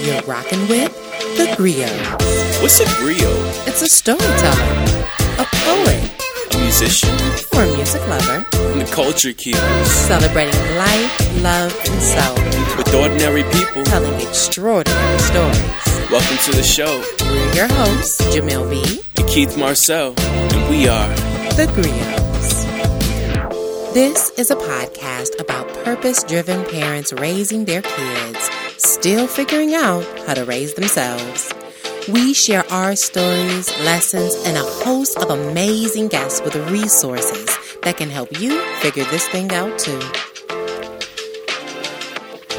You're rocking with the Griot. What's a griot? It's a storyteller, a poet, A musician? or a music lover, And the culture keepers. celebrating life, love, and soul, With ordinary people. telling extraordinary stories. Welcome to the show. We're your hosts, Jamil B. And Keith Marcel. And we are. The Griots. This is a podcast about purpose driven parents raising their kids, still figuring out how to raise themselves. We share our stories, lessons, and a host of amazing guests with resources that can help you figure this thing out too.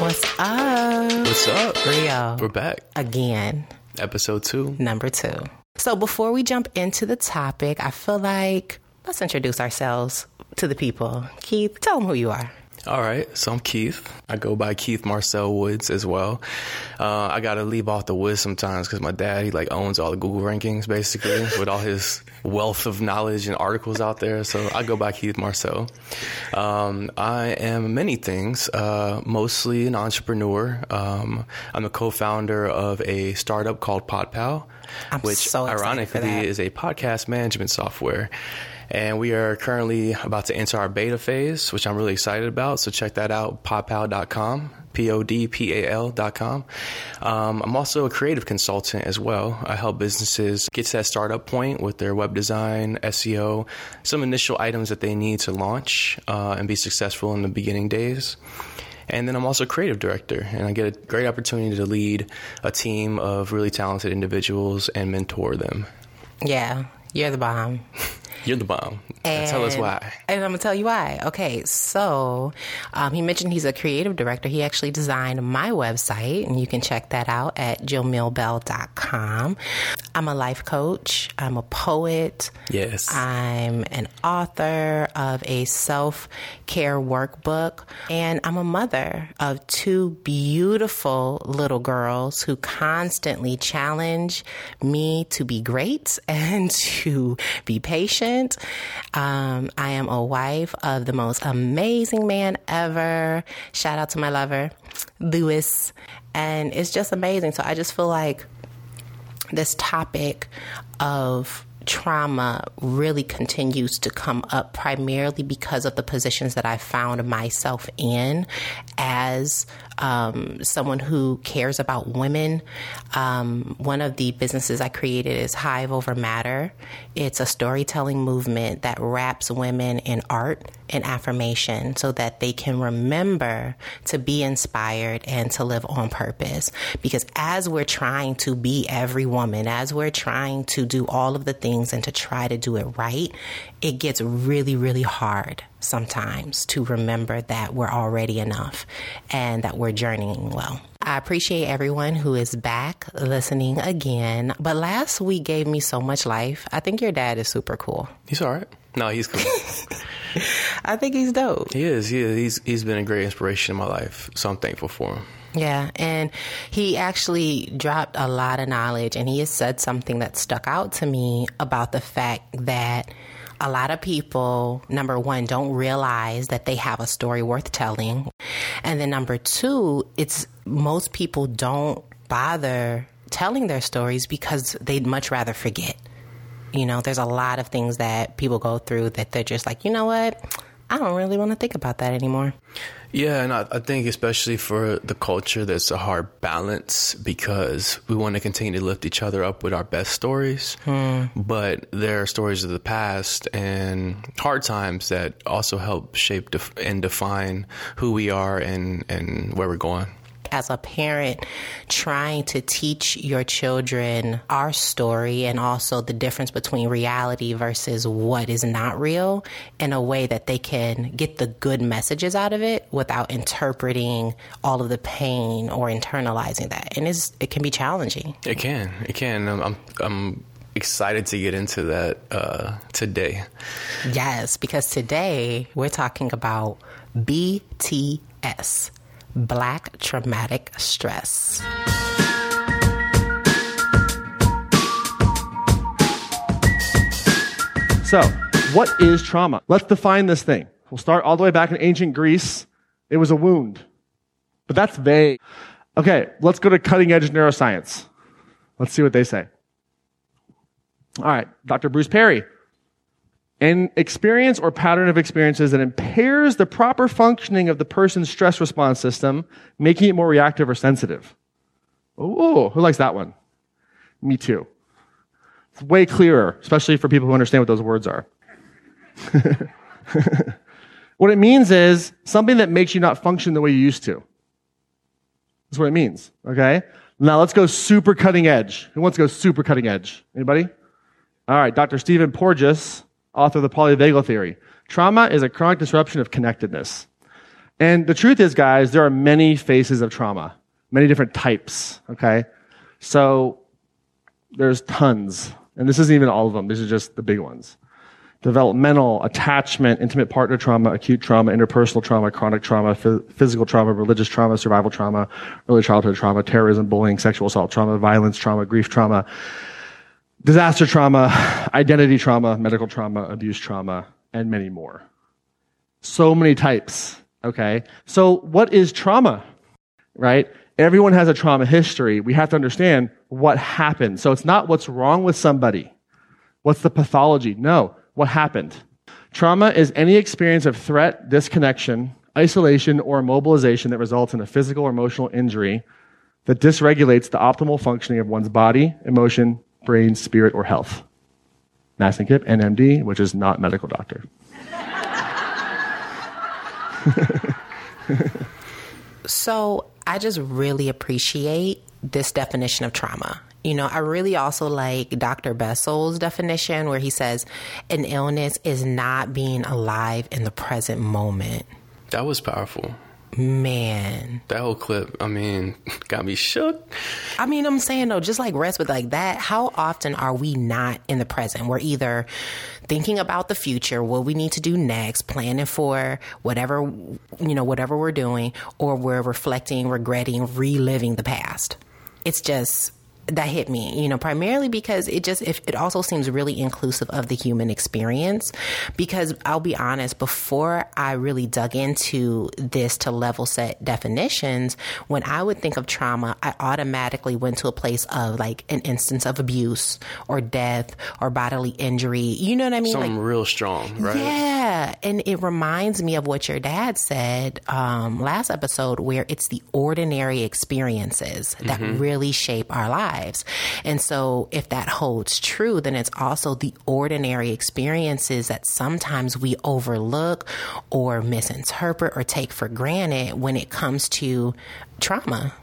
What's up? What's up? Brio. We're back. Again, Episode two. number two. So before we jump into the topic, I feel like let's introduce ourselves to the people. Keith, tell them who you are. All right. So I'm Keith. I go by Keith Marcel Woods as well. Uh, I got to leave off the Woods sometimes because my dad, he like owns all the Google rankings basically with all his wealth of knowledge and articles out there. So I go by Keith Marcel. Um, I am many things, uh, mostly an entrepreneur. Um, I'm the co-founder of a startup called PodPal, I'm which so ironically is a podcast management software. And we are currently about to enter our beta phase, which I'm really excited about. So check that out, podpal.com, P O D P A L.com. Um, I'm also a creative consultant as well. I help businesses get to that startup point with their web design, SEO, some initial items that they need to launch uh, and be successful in the beginning days. And then I'm also a creative director, and I get a great opportunity to lead a team of really talented individuals and mentor them. Yeah, you're the bomb. You're the bomb. Tell us why. And I'm gonna tell you why. Okay, so um, he mentioned he's a creative director. He actually designed my website, and you can check that out at jillmillbell.com. I'm a life coach. I'm a poet. Yes. I'm an author of a self care workbook, and I'm a mother of two beautiful little girls who constantly challenge me to be great and to be patient. Um, I am a wife of the most amazing man ever. Shout out to my lover, Lewis. And it's just amazing. So I just feel like this topic of trauma really continues to come up primarily because of the positions that I found myself in as um, someone who cares about women. Um, one of the businesses I created is Hive Over Matter. It's a storytelling movement that wraps women in art and affirmation so that they can remember to be inspired and to live on purpose. Because as we're trying to be every woman, as we're trying to do all of the things and to try to do it right, it gets really, really hard sometimes to remember that we're already enough and that we're journeying well. I appreciate everyone who is back listening again. But last week gave me so much life. I think your dad is super cool. He's all right. No, he's cool. I think he's dope. he is. He is. He's he's been a great inspiration in my life. So I'm thankful for him. Yeah, and he actually dropped a lot of knowledge, and he has said something that stuck out to me about the fact that a lot of people, number one, don't realize that they have a story worth telling. And then number two, it's most people don't bother telling their stories because they'd much rather forget. You know, there's a lot of things that people go through that they're just like, you know what? I don't really want to think about that anymore. Yeah, and I, I think especially for the culture, there's a hard balance because we want to continue to lift each other up with our best stories, hmm. but there are stories of the past and hard times that also help shape def- and define who we are and and where we're going. As a parent trying to teach your children our story and also the difference between reality versus what is not real in a way that they can get the good messages out of it without interpreting all of the pain or internalizing that. And it's, it can be challenging. It can, it can. I'm I'm, I'm excited to get into that uh, today. Yes, because today we're talking about BTS, Black Traumatic Stress. So, what is trauma? Let's define this thing. We'll start all the way back in ancient Greece. It was a wound. But that's vague. Okay, let's go to cutting edge neuroscience. Let's see what they say. All right, Dr. Bruce Perry. An experience or pattern of experiences that impairs the proper functioning of the person's stress response system, making it more reactive or sensitive. Oh, who likes that one? Me too. It's way clearer, especially for people who understand what those words are. what it means is something that makes you not function the way you used to. That's what it means. Okay? Now let's go super cutting edge. Who wants to go super cutting edge? Anybody? All right, Dr. Stephen Porges, author of the polyvagal theory. Trauma is a chronic disruption of connectedness. And the truth is, guys, there are many faces of trauma, many different types. Okay? So there's tons. And this isn't even all of them. These are just the big ones. Developmental, attachment, intimate partner trauma, acute trauma, interpersonal trauma, chronic trauma, phys- physical trauma, religious trauma, survival trauma, early childhood trauma, terrorism, bullying, sexual assault trauma, violence trauma, grief trauma, disaster trauma, identity trauma, medical trauma, abuse trauma, and many more. So many types. Okay. So what is trauma? Right? Everyone has a trauma history. We have to understand what happened. So it's not what's wrong with somebody. What's the pathology? No. What happened? Trauma is any experience of threat, disconnection, isolation, or immobilization that results in a physical or emotional injury that dysregulates the optimal functioning of one's body, emotion, brain, spirit, or health. Mastin Kipp, NMD, which is not medical doctor. So I just really appreciate this definition of trauma. You know, I really also like Dr. Bessel's definition where he says an illness is not being alive in the present moment. That was powerful. Man. That whole clip, I mean, got me shook. I mean, I'm saying though, just like rest with like that, how often are we not in the present? We're either thinking about the future, what we need to do next, planning for whatever, you know, whatever we're doing, or we're reflecting, regretting, reliving the past. It's just, that hit me, you know, primarily because it just if it also seems really inclusive of the human experience. Because I'll be honest, before I really dug into this to level set definitions, when I would think of trauma, I automatically went to a place of like an instance of abuse or death or bodily injury. You know what I mean? Something like, real strong, right? yeah, and it reminds me of what your dad said um, last episode, where it's the ordinary experiences that really shape our lives. And so, if that holds true, then it's also the ordinary experiences that sometimes we overlook or misinterpret or take for granted when it comes to trauma.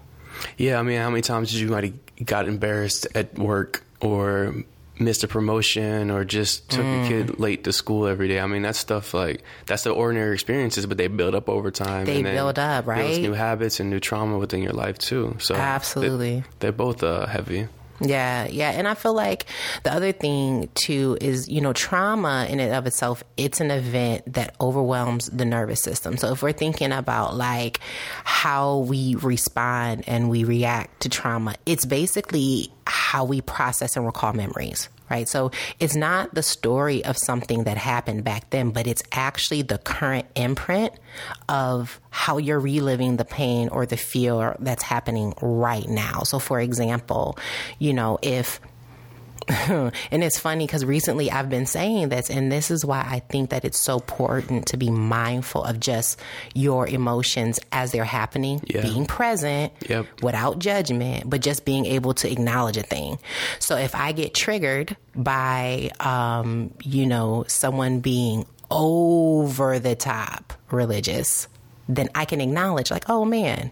Yeah, I mean, how many times did you might have got embarrassed at work or missed a promotion or just took Mm. a kid late to school every day? I mean, that's stuff like that's the ordinary experiences, but they build up over time. They build up, builds right? new habits and new trauma within your life too. So they- Absolutely. they're both uh, heavy. Yeah, yeah. And I feel like the other thing too is, you know, trauma in and of itself, it's an event that overwhelms the nervous system. So if we're thinking about like how we respond and we react to trauma, it's basically how we process and recall memories. Right. So it's not the story of something that happened back then, but it's actually the current imprint of how you're reliving the pain or the fear that's happening right now. So, for example, you know, if and it's funny because recently I've been saying this, and this is why I think that it's so important to be mindful of just your emotions as they're happening, Yeah. being present Yep. without judgment, but just being able to acknowledge a thing. So if I get triggered by, um, you know, someone being over the top religious, then I can acknowledge, like, oh man,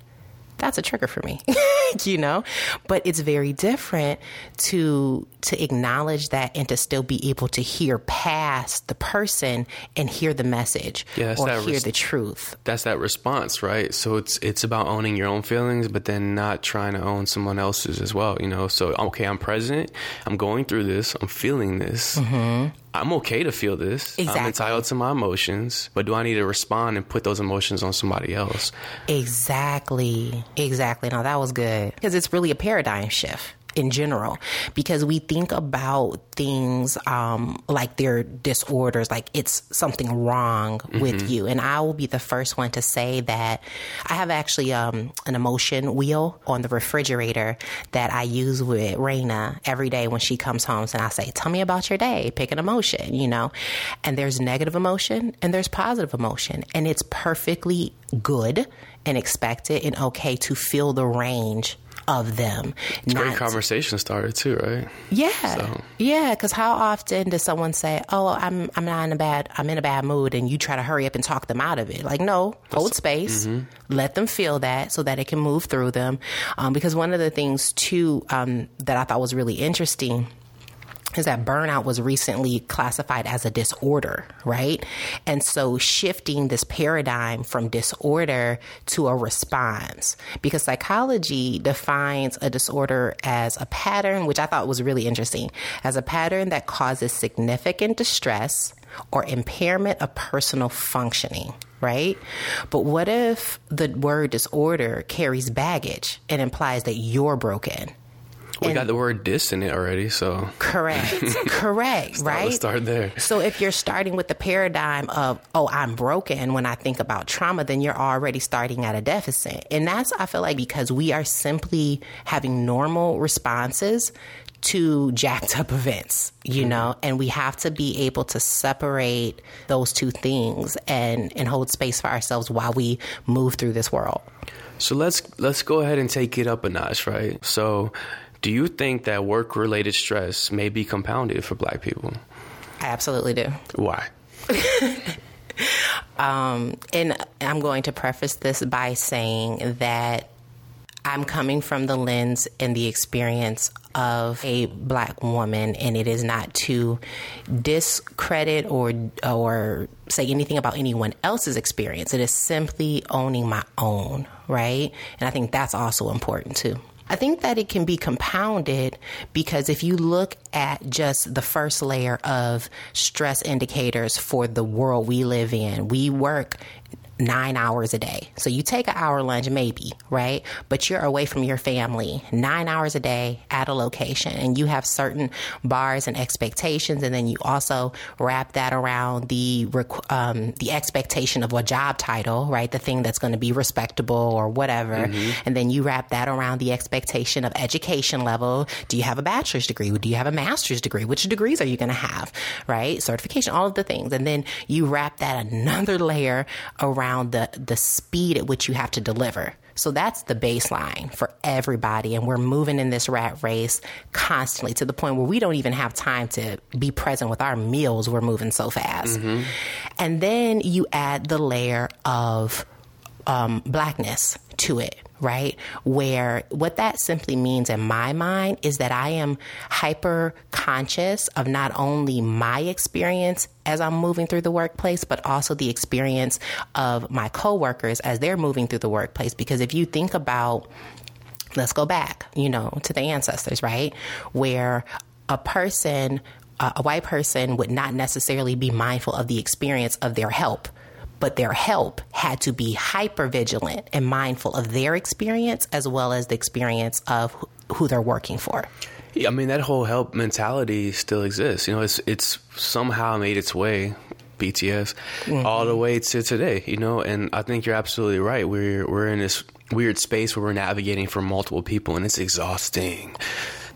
that's a trigger for me you know but it's very different to to acknowledge that and to still be able to hear past the person and hear the message Yeah, or hear res- the truth That's that response, right? So it's it's about owning your own feelings, but then not trying to own someone else's as well. You know, so okay, I'm present. I'm going through this. I'm feeling this. Mm-hmm. I'm okay to feel this. I'm entitled to my emotions, but do I need to respond and put those emotions on somebody else? exactly. Exactly. Now that was good. Because it's really a paradigm shift in general because we think about things um, like they're disorders, like it's something wrong with you. And I will be the first one to say that I have actually um, an emotion wheel on the refrigerator that I use with Raina every day when she comes home. And I say, Tell me about your day, pick an emotion, you know? And there's negative emotion and there's positive emotion. And it's perfectly good and expected and okay to feel the range of them. Great not- conversation starter too, right? yeah, So- yeah. Because how often does someone say, "Oh, I'm I'm not in a bad I'm in a bad mood," and you try to hurry up and talk them out of it? Like, no, hold space, let them feel that so that it can move through them. Um, because one of the things too um, that I thought was really interesting is that burnout was recently classified as a disorder, right? And so shifting this paradigm from disorder to a response, because psychology defines a disorder as a pattern, which I thought was really interesting, as a pattern that causes significant distress or impairment of personal functioning. Right? But what if the word disorder carries baggage and implies that you're broken? We And- got the word dis in it already, so Correct. Correct. right? let's start there. So if you're starting with the paradigm of, oh, I'm broken when I think about trauma, then you're already starting at a deficit. And that's, I feel like, because we are simply having normal responses to jacked up events, you mm-hmm. know, and we have to be able to separate those two things and, and hold space for ourselves while we move through this world. So let's let's go ahead and take it up a notch, right? So, do you think that work-related stress may be compounded for Black people? I absolutely do. Why? Um, and I'm going to preface this by saying that I'm coming from the lens and the experience of a black woman, and it is not to discredit or or say anything about anyone else's experience. It is simply owning my own, right? And I think that's also important too. I think that it can be compounded because if you look at just the first layer of stress indicators for the world we live in, we work nine hours a day. So you take an hour lunch, maybe, right? But you're away from your family nine hours a day at a location and you have certain bars and expectations. And then you also wrap that around the, um, the expectation of a job title, right? The thing that's going to be respectable or whatever. And then you wrap that around the expectation of education level. Do you have a bachelor's degree? Do you have a master's degree? Which degrees are you going to have, right? Certification, all of the things. And then you wrap that another layer around the, the speed at which you have to deliver. So that's the baseline for everybody. And we're moving in this rat race constantly to the point where we don't even have time to be present with our meals. We're moving so fast. And then you add the layer of um, blackness to it, right? Where what that simply means in my mind is that I am hyper conscious of not only my experience as I'm moving through the workplace, but also the experience of my coworkers as they're moving through the workplace. Because if you think about let's go back, you know, to the ancestors, right? Where a person, a white person would not necessarily be mindful of the experience of their help, but their help had to be hyper vigilant and mindful of their experience as well as the experience of who, they're working for. Yeah, I mean that whole help mentality still exists. You know, it's it's somehow made its way BTS mm-hmm. all the way to today. You know, and I think you're absolutely right. We're we're in this weird space where we're navigating for multiple people, and it's exhausting.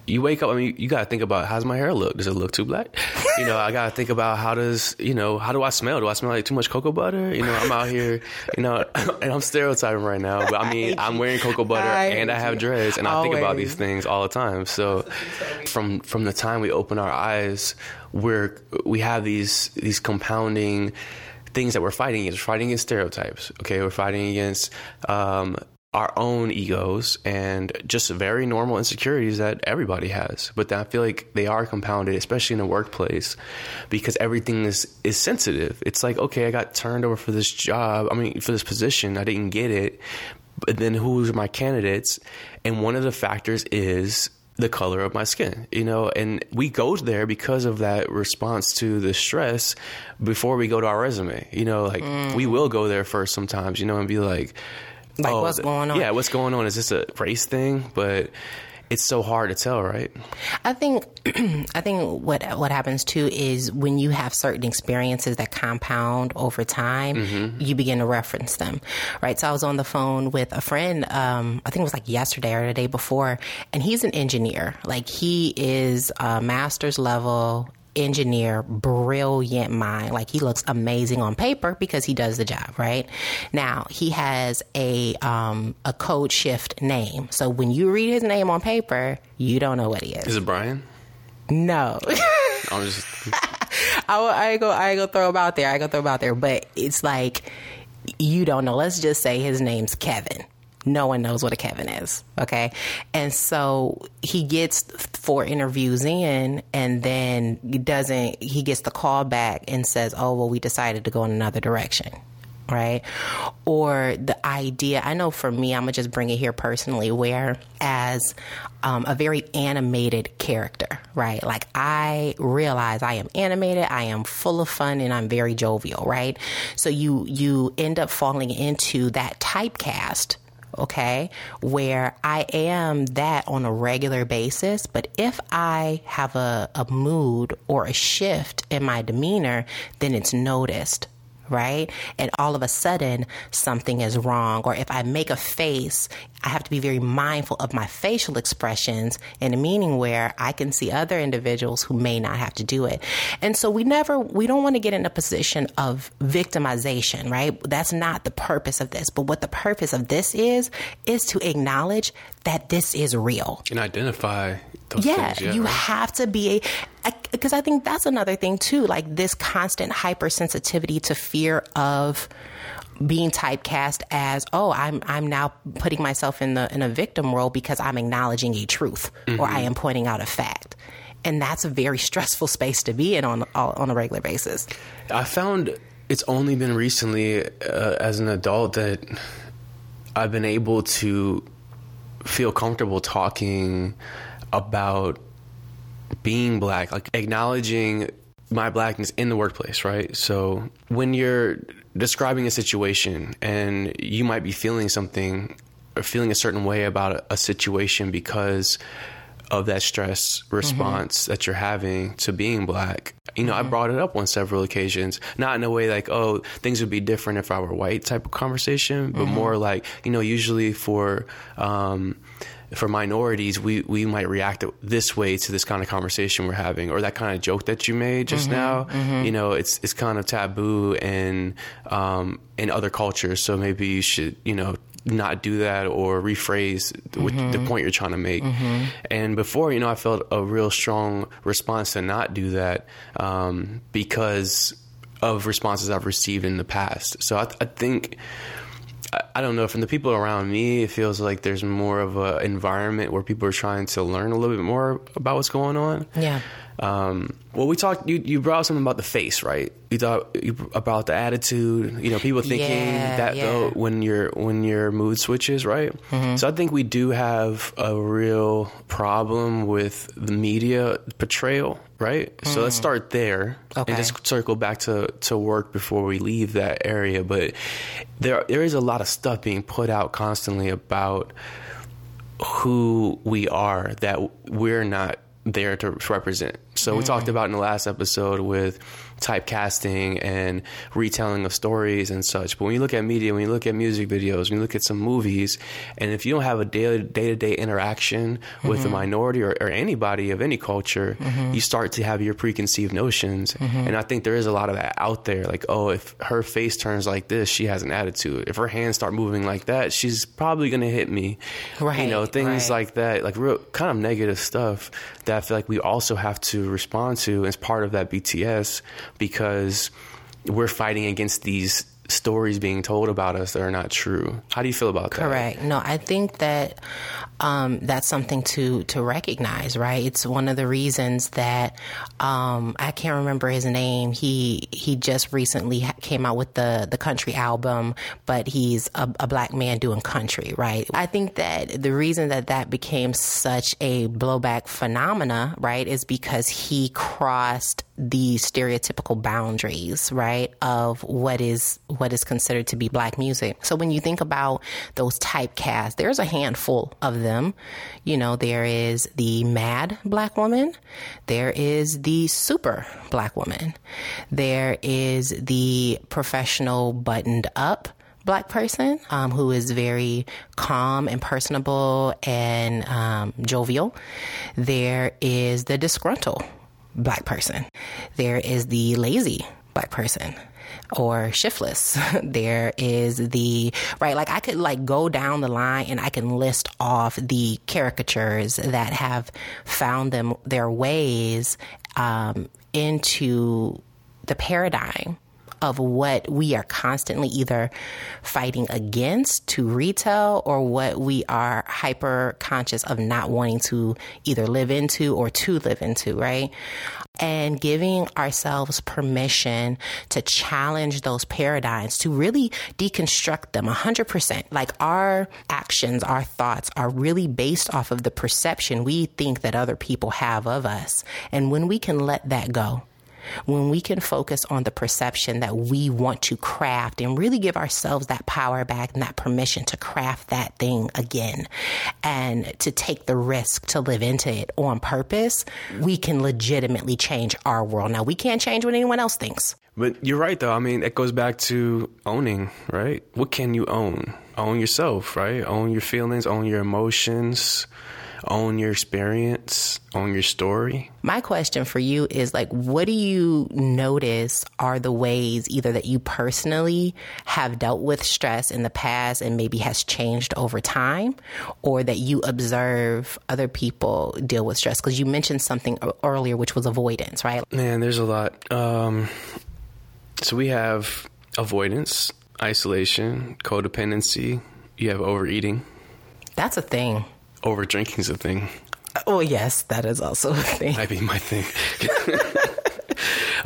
You wake up. I mean, you got to think about how's my hair look? Does it look too black? You know, I got to think about how does you know how do I smell? Do I smell like too much cocoa butter? You know, I'm out here, you know, and I'm stereotyping right now, but I mean, I'm wearing cocoa butter I and I have dreads, and I think about these things all the time. So, from from the time we open our eyes, we're we have these these compounding things that we're fighting against. We're fighting against stereotypes. Okay, we're fighting against um, our own egos and just very normal insecurities that everybody has. But I feel like they are compounded, especially in the workplace, because everything is is sensitive. It's like, okay, I got turned over for this job. I mean, for this position, I didn't get it. But then who's my candidates? And one of the factors is the color of my skin, you know, and we go there because of that response to the stress before we go to our resume. You know, like mm. we will go there first sometimes, you know, and be like, Like, what's going on? Yeah, what's going on? Is this a race thing? But it's so hard to tell, right? I think I think what what happens too is when you have certain experiences that compound over time, Mm-hmm. you begin to reference them, right? So I was on the phone with a friend, um, I think it was like yesterday or the day before, and he's an engineer. Like he is a master's level engineer, brilliant mind. Like he looks amazing on paper because he does the job, right? Now he has a um, a code shift name. So when you read his name on paper, you don't know what he is. Is it Brian? No. I'm just I, I go I go throw him out there. I go throw him out there. But it's like you don't know. Let's just say his name's Kevin. No one knows what a Kevin is. Okay. And so he gets four interviews in and then he doesn't, he gets the call back and says, oh, well, we decided to go in another direction. Right. Or the idea, I know for me, I'm going to just bring it here personally, where as um, a very animated character, right? Like I realize I am animated, I am full of fun, and I'm very jovial, right? So you, you end up falling into that typecast okay, where I am that on a regular basis. But if I have a, a mood or a shift in my demeanor, then it's noticed. Right? And all of a sudden, something is wrong. Or if I make a face, I have to be very mindful of my facial expressions in a meaning where I can see other individuals who may not have to do it. And so we never, we don't want to get in a position of victimization, right? That's not the purpose of this. But what the purpose of this is, is to acknowledge that this is real. and identify Yeah, things. Yeah, you right? have to be a because I think that's another thing too, like this constant hypersensitivity to fear of being typecast as oh I'm I'm now putting myself in the in a victim role because I'm acknowledging a truth or I am pointing out a fact. And that's a very stressful space to be in on on a regular basis. I found it's only been recently, uh, as an adult, that I've been able to feel comfortable talking about being black, like acknowledging my blackness in the workplace, right? So when you're describing a situation and you might be feeling something or feeling a certain way about a, a situation because of that stress mm-hmm. response that you're having to being black. You know, I mm-hmm. brought it up on several occasions, not in a way like, oh, things would be different if I were white type of conversation, but mm-hmm. more like, you know, usually for, um, for minorities, we, we might react this way to this kind of conversation we're having, or that kind of joke that you made just now. You know, it's it's kind of taboo in um, in other cultures. So maybe you should, you know, not do that or rephrase with the point you're trying to make. And before, you know, I felt a real strong response to not do that um, because of responses I've received in the past. So I, I think. I- don't know. From the people around me, it feels like there's more of an environment where people are trying to learn a little bit more about what's going on. Yeah. Um, well, we talked. You, you brought up something about the face, right? You thought you, about the attitude. You know, people thinking Yeah, that yeah. though when your when your mood switches, right? Mm-hmm. So I think we do have a real problem with the media portrayal, right? So let's start there Mm. Okay. and just circle back to to work before we leave that area. But there there is a lot of stuff being put out constantly about who we are that we're not there to represent. So we talked mm-hmm. about in the last episode with typecasting and retelling of stories and such. But when you look at media, when you look at music videos, when you look at some movies, and if you don't have a daily day to day interaction with a mm-hmm. minority or, or anybody of any culture, mm-hmm. you start to have your preconceived notions. Mm-hmm. And I think there is a lot of that out there. Like, oh, if her face turns like this, she has an attitude. If her hands start moving like that, she's probably going to hit me. Right, You know, things right. like that, like real kind of negative stuff that I feel like we also have to respond to as part of that BTS because we're fighting against these stories being told about us that are not true. How do you feel about that? Correct. No, I think that um, that's something to to recognize. Right. It's one of the reasons that um, I can't remember his name. He he just recently came out with the the country album, but he's a, a black man doing country. Right. I think that the reason that that became such a blowback phenomena, right, is because he crossed the stereotypical boundaries, right, of what is what is considered to be black music. So when you think about those typecasts, there's a handful of them. You know, there is the mad black woman, there is the super black woman, there is the professional buttoned up black person um, who is very calm and personable and um, jovial. There is the disgruntled black person. There is the lazy black person or shiftless. there is the right like I could like go down the line and I can list off the caricatures that have found them their ways um, into the paradigm of what we are constantly either fighting against to retell or what we are hyper conscious of not wanting to either live into or to live into, right? And giving ourselves permission to challenge those paradigms, to really deconstruct them 100%. Like our actions, our thoughts are really based off of the perception we think that other people have of us. And when we can let that go, when we can focus on the perception that we want to craft and really give ourselves that power back and that permission to craft that thing again and to take the risk to live into it on purpose, we can legitimately change our world. Now, we can't change what anyone else thinks. But you're right, though. I mean, it goes back to owning, right? What can you own? Own yourself, right? Own your feelings, own your emotions, own your experience, own your story. My question for you is like, what do you notice are the ways either that you personally have dealt with stress in the past and maybe has changed over time, or that you observe other people deal with stress? Because you mentioned something earlier, which was avoidance, right? Man, there's a lot. Um, so we have avoidance, isolation, codependency. You have overeating. That's a thing. Over drinking's a thing. Oh yes, that is also a thing. Might be my thing.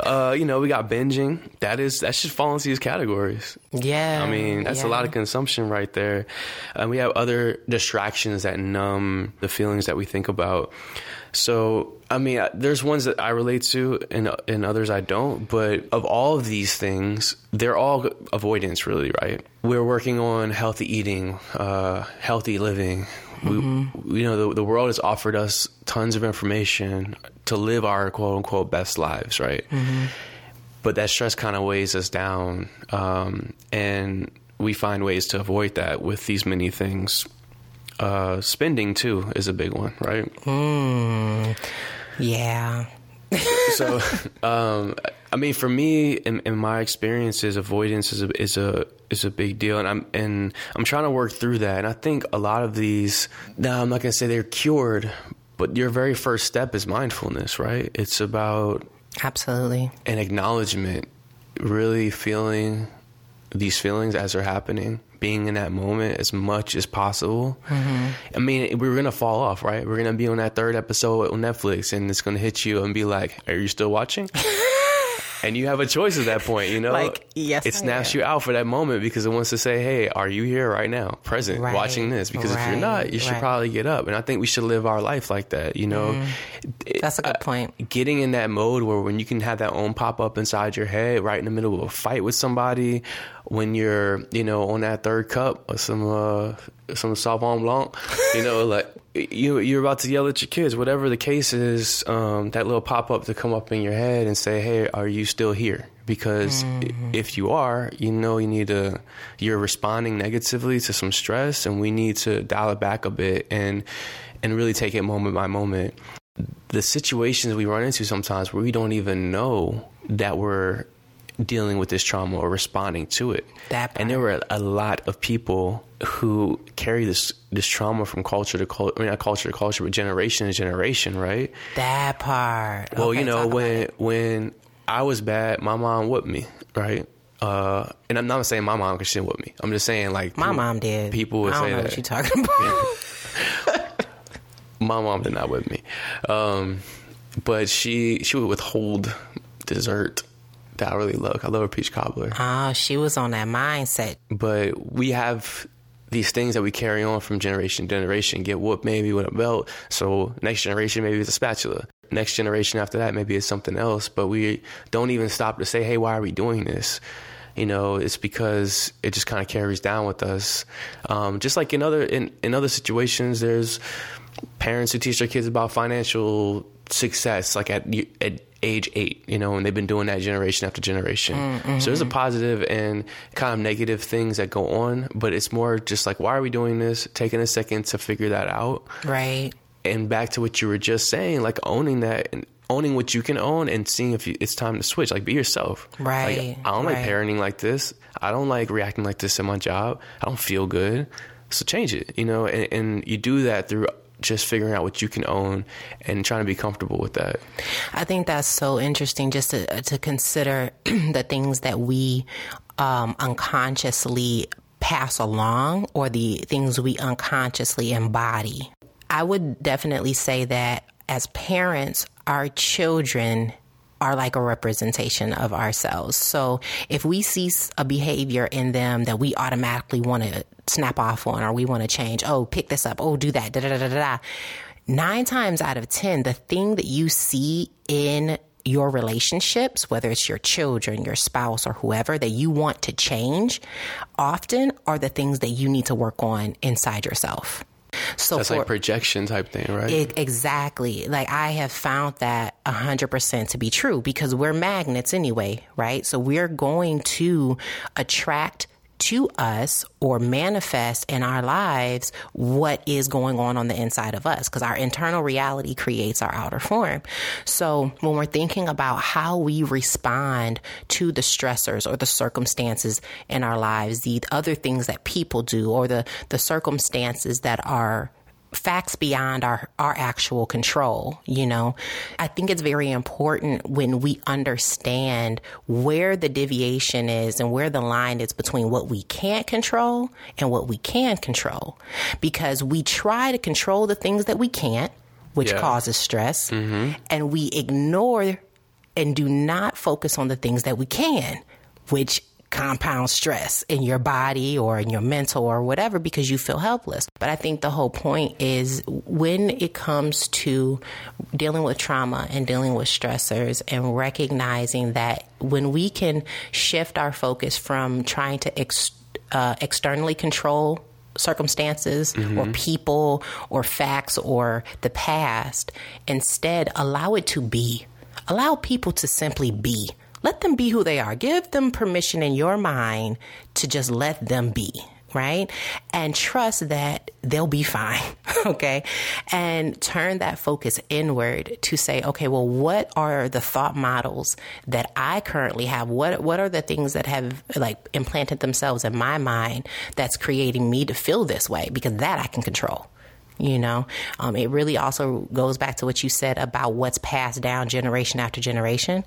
uh, you know, we got binging. That is that should fall into these categories. Yeah. I mean, that's yeah. a lot of consumption right there. And we have other distractions that numb the feelings that we think about. So, I mean, there's ones that I relate to and, and others I don't. But of all of these things, they're all avoidance, really, right? We're working on healthy eating, uh, healthy living. Mm-hmm. We, you know, the, the world has offered us tons of information to live our quote unquote best lives, right? Mm-hmm. But that stress kind of weighs us down. Um, and we find ways to avoid that with these many things uh, spending too is a big one, right? Mm, yeah. so, um, I mean, for me, in, in, my experiences, avoidance is a is a is a big deal, and I'm and I'm trying to work through that. And I think a lot of these, now I'm not gonna say they're cured, but your very first step is mindfulness, right? It's about absolutely an acknowledgement, really feeling these feelings as they're happening being in that moment as much as possible. Mm-hmm. I mean, we're gonna fall off, right? We're gonna be on that third episode on Netflix, and it's gonna hit you and be like, "Are you still watching?" and you have a choice at that point, you know. Like, yes, it snaps you out for that moment because it wants to say, "Hey, are you here right now, present, right. watching this?" Because right. if you're not, you should right. probably get up. And I think we should live our life like that, you know. Mm. That's a good point. Uh, getting in that mode where when you can have that own pop up inside your head, right in the middle of a fight with somebody, when you're, you know, on that third cup or some uh, some Sauvignon Blanc, you know, like you you're about to yell at your kids, whatever the case is, um, that little pop up to come up in your head and say, "Hey, are you still here?" Because mm-hmm. if you are, you know, you need to you're responding negatively to some stress, and we need to dial it back a bit and and really take it moment by moment. The situations we run into sometimes where we don't even know that we're dealing with this trauma or responding to it. That and there were a lot of people who carry this this trauma from culture to culture, I mean, not culture to culture, but generation to generation, right? That part. Well, okay, you know, when when I was bad, my mom whipped me, right? Uh, and I'm not saying my mom because she didn't whip me. I'm just saying like my people, mom did. People would I say know that. What you talking about? my mom did not whip me, um, but she she would withhold dessert that I really love. I love a peach cobbler. Ah, she was on that mindset. But we have these things that we carry on from generation to generation. Get whooped maybe with a belt. So next generation maybe it's a spatula. Next generation after that, maybe it's something else, but we don't even stop to say, hey, why are we doing this? You know, it's because it just kind of carries down with us. Um, just like in other in, in other situations, there's parents who teach their kids about financial success, like at at age eight, you know, and they've been doing that generation after generation. Mm-hmm. So there's a positive and kind of negative things that go on, but it's more just like, why are we doing this? Taking a second to figure that out. Right. And back to what you were just saying, like owning that and owning what you can own and seeing if you, it's time to switch. Like, be yourself. Right. Like, I don't right. like parenting like this. I don't like reacting like this in my job. I don't feel good. So change it, you know, and, and you do that through just figuring out what you can own and trying to be comfortable with that. I think that's so interesting just to, to consider the things that we um, unconsciously pass along or the things we unconsciously embody. I would definitely say that as parents, our children are like a representation of ourselves. So if we see a behavior in them that we automatically want to snap off on or we want to change, oh, pick this up, oh, do that, da da da da da. Nine times out of 10, the thing that you see in your relationships, whether it's your children, your spouse, or whoever that you want to change, often are the things that you need to work on inside yourself. So that's for, like projection type thing, right? It, exactly. Like I have found that hundred percent to be true because we're magnets anyway, right? So we're going to attract to us or manifest in our lives what is going on on the inside of us because our internal reality creates our outer form. So when we're thinking about how we respond to the stressors or the circumstances in our lives, the other things that people do or the, the circumstances that are facts beyond our, our actual control, you know. I think it's very important when we understand where the deviation is and where the line is between what we can't control and what we can control. Because we try to control the things that we can't, which yeah. causes stress, mm-hmm. and we ignore and do not focus on the things that we can, which compound stress in your body or in your mental or whatever because you feel helpless. But I think the whole point is when it comes to dealing with trauma and dealing with stressors and recognizing that when we can shift our focus from trying to ex- uh, externally control circumstances mm-hmm. or people or facts or the past, instead allow it to be. Allow people to simply be let them be who they are. Give them permission in your mind to just let them be right? And trust that they'll be fine, okay? And turn that focus inward to say, okay, well, what are the thought models that I currently have? What what are the things that have like implanted themselves in my mind that's creating me to feel this way? Because that I can control. You know, um, it really also goes back to what you said about what's passed down generation after generation.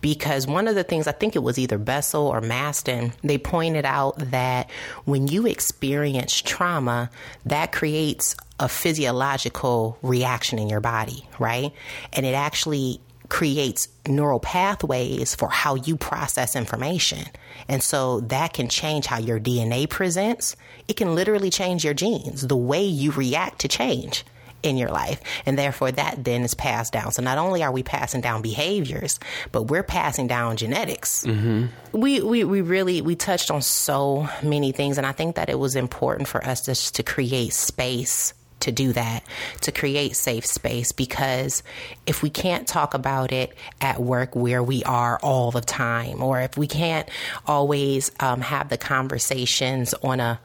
Because one of the things I think it was either Bessel or Mastin, they pointed out that when you experience trauma, that creates a physiological reaction in your body, right? And it actually creates neural pathways for how you process information. And so that can change how your DNA presents. It can literally change your genes, the way you react to change in your life. And therefore that then is passed down. So not only are we passing down behaviors, but we're passing down genetics. Mm-hmm. We, we, we really, we touched on so many things. And I think that it was important for us just to create space to do that, to create safe space. Because if we can't talk about it at work where we are all the time, or if we can't always um, have the conversations on a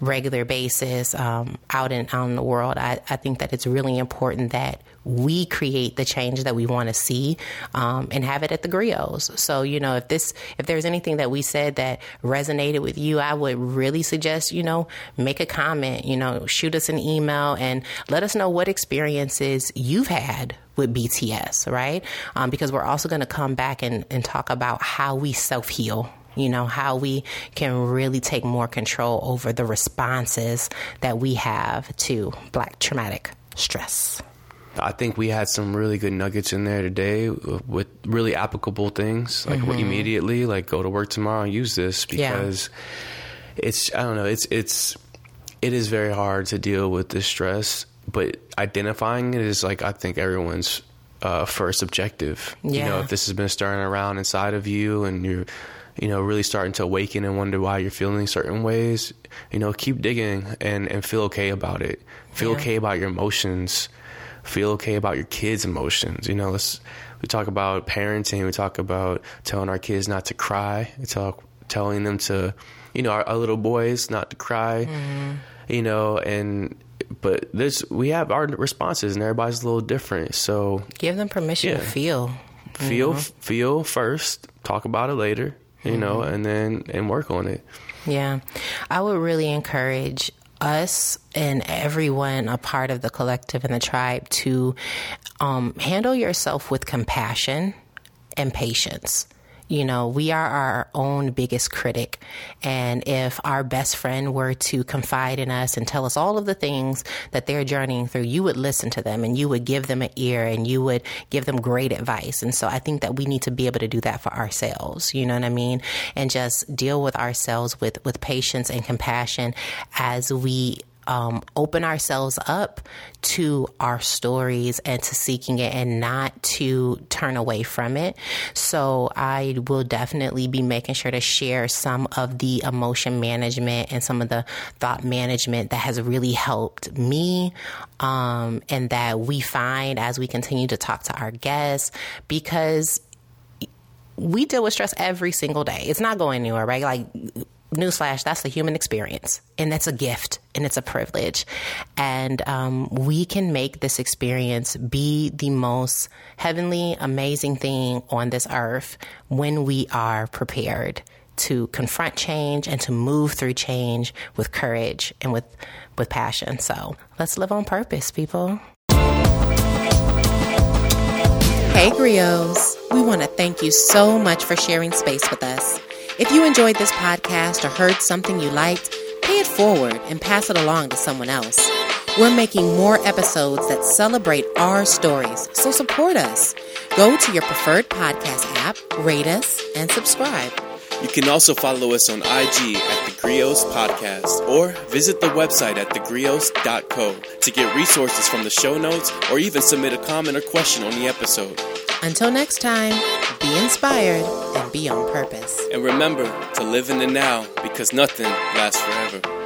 regular basis um, out in out in the world, I, I think that it's really important that we create the change that we want to see um, and have it at the griots. So, you know, if this, if there's anything that we said that resonated with you, I would really suggest, you know, make a comment, you know, shoot us an email and let us know what experiences you've had with BTS, right? Um, because we're also going to come back and, and talk about how we self heal you know, how we can really take more control over the responses that we have to black traumatic stress. I think we had some really good nuggets in there today with really applicable things. Like mm-hmm. immediately, like go to work tomorrow and use this because yeah. it's I don't know it's it's it is very hard to deal with this stress, but identifying it is like I think everyone's uh, first objective. Yeah. You know, if this has been stirring around inside of you and you're, you know, really starting to awaken and wonder why you're feeling certain ways, you know, keep digging and, and feel okay about it. Feel Yeah. okay about your emotions. Feel okay about your kids' emotions. You know, let's, we talk about parenting. We talk about telling our kids not to cry. Talk telling them to, you know, our, our little boys not to cry. Mm-hmm. You know, and but this we have our responses, and everybody's a little different. So Give them permission to Yeah. feel. feel mm-hmm. feel first, talk about it later. You know, mm-hmm. and then and work on it. Yeah. I would really encourage us and everyone a part of the collective and the tribe to um, handle yourself with compassion and patience. You know, we are our own biggest critic. And if our best friend were to confide in us and tell us all of the things that they're journeying through, you would listen to them and you would give them an ear and you would give them great advice. And so I think that we need to be able to do that for ourselves. You know what I mean? And just deal with ourselves with, with patience and compassion as we um, open ourselves up to our stories and to seeking it and not to turn away from it. So I will definitely be making sure to share some of the emotion management and some of the thought management that has really helped me um, and that we find as we continue to talk to our guests because we deal with stress every single day. It's not going anywhere, right? Like, newsflash, that's the human experience. And that's a gift and it's a privilege. And um, we can make this experience be the most heavenly, amazing thing on this earth when we are prepared to confront change and to move through change with courage and with, with passion. So let's live on purpose, people. Hey, Griots. We want to thank you so much for sharing space with us. If you enjoyed this podcast or heard something you liked, pay it forward and pass it along to someone else. We're making more episodes that celebrate our stories, so support us. Go to your preferred podcast app, rate us, and subscribe. You can also follow us on IG at The Griots Podcast or visit the website at thegriots.co to get resources from the show notes or even submit a comment or question on the episode. Until next time, be inspired and be on purpose. And remember to live in the now because nothing lasts forever.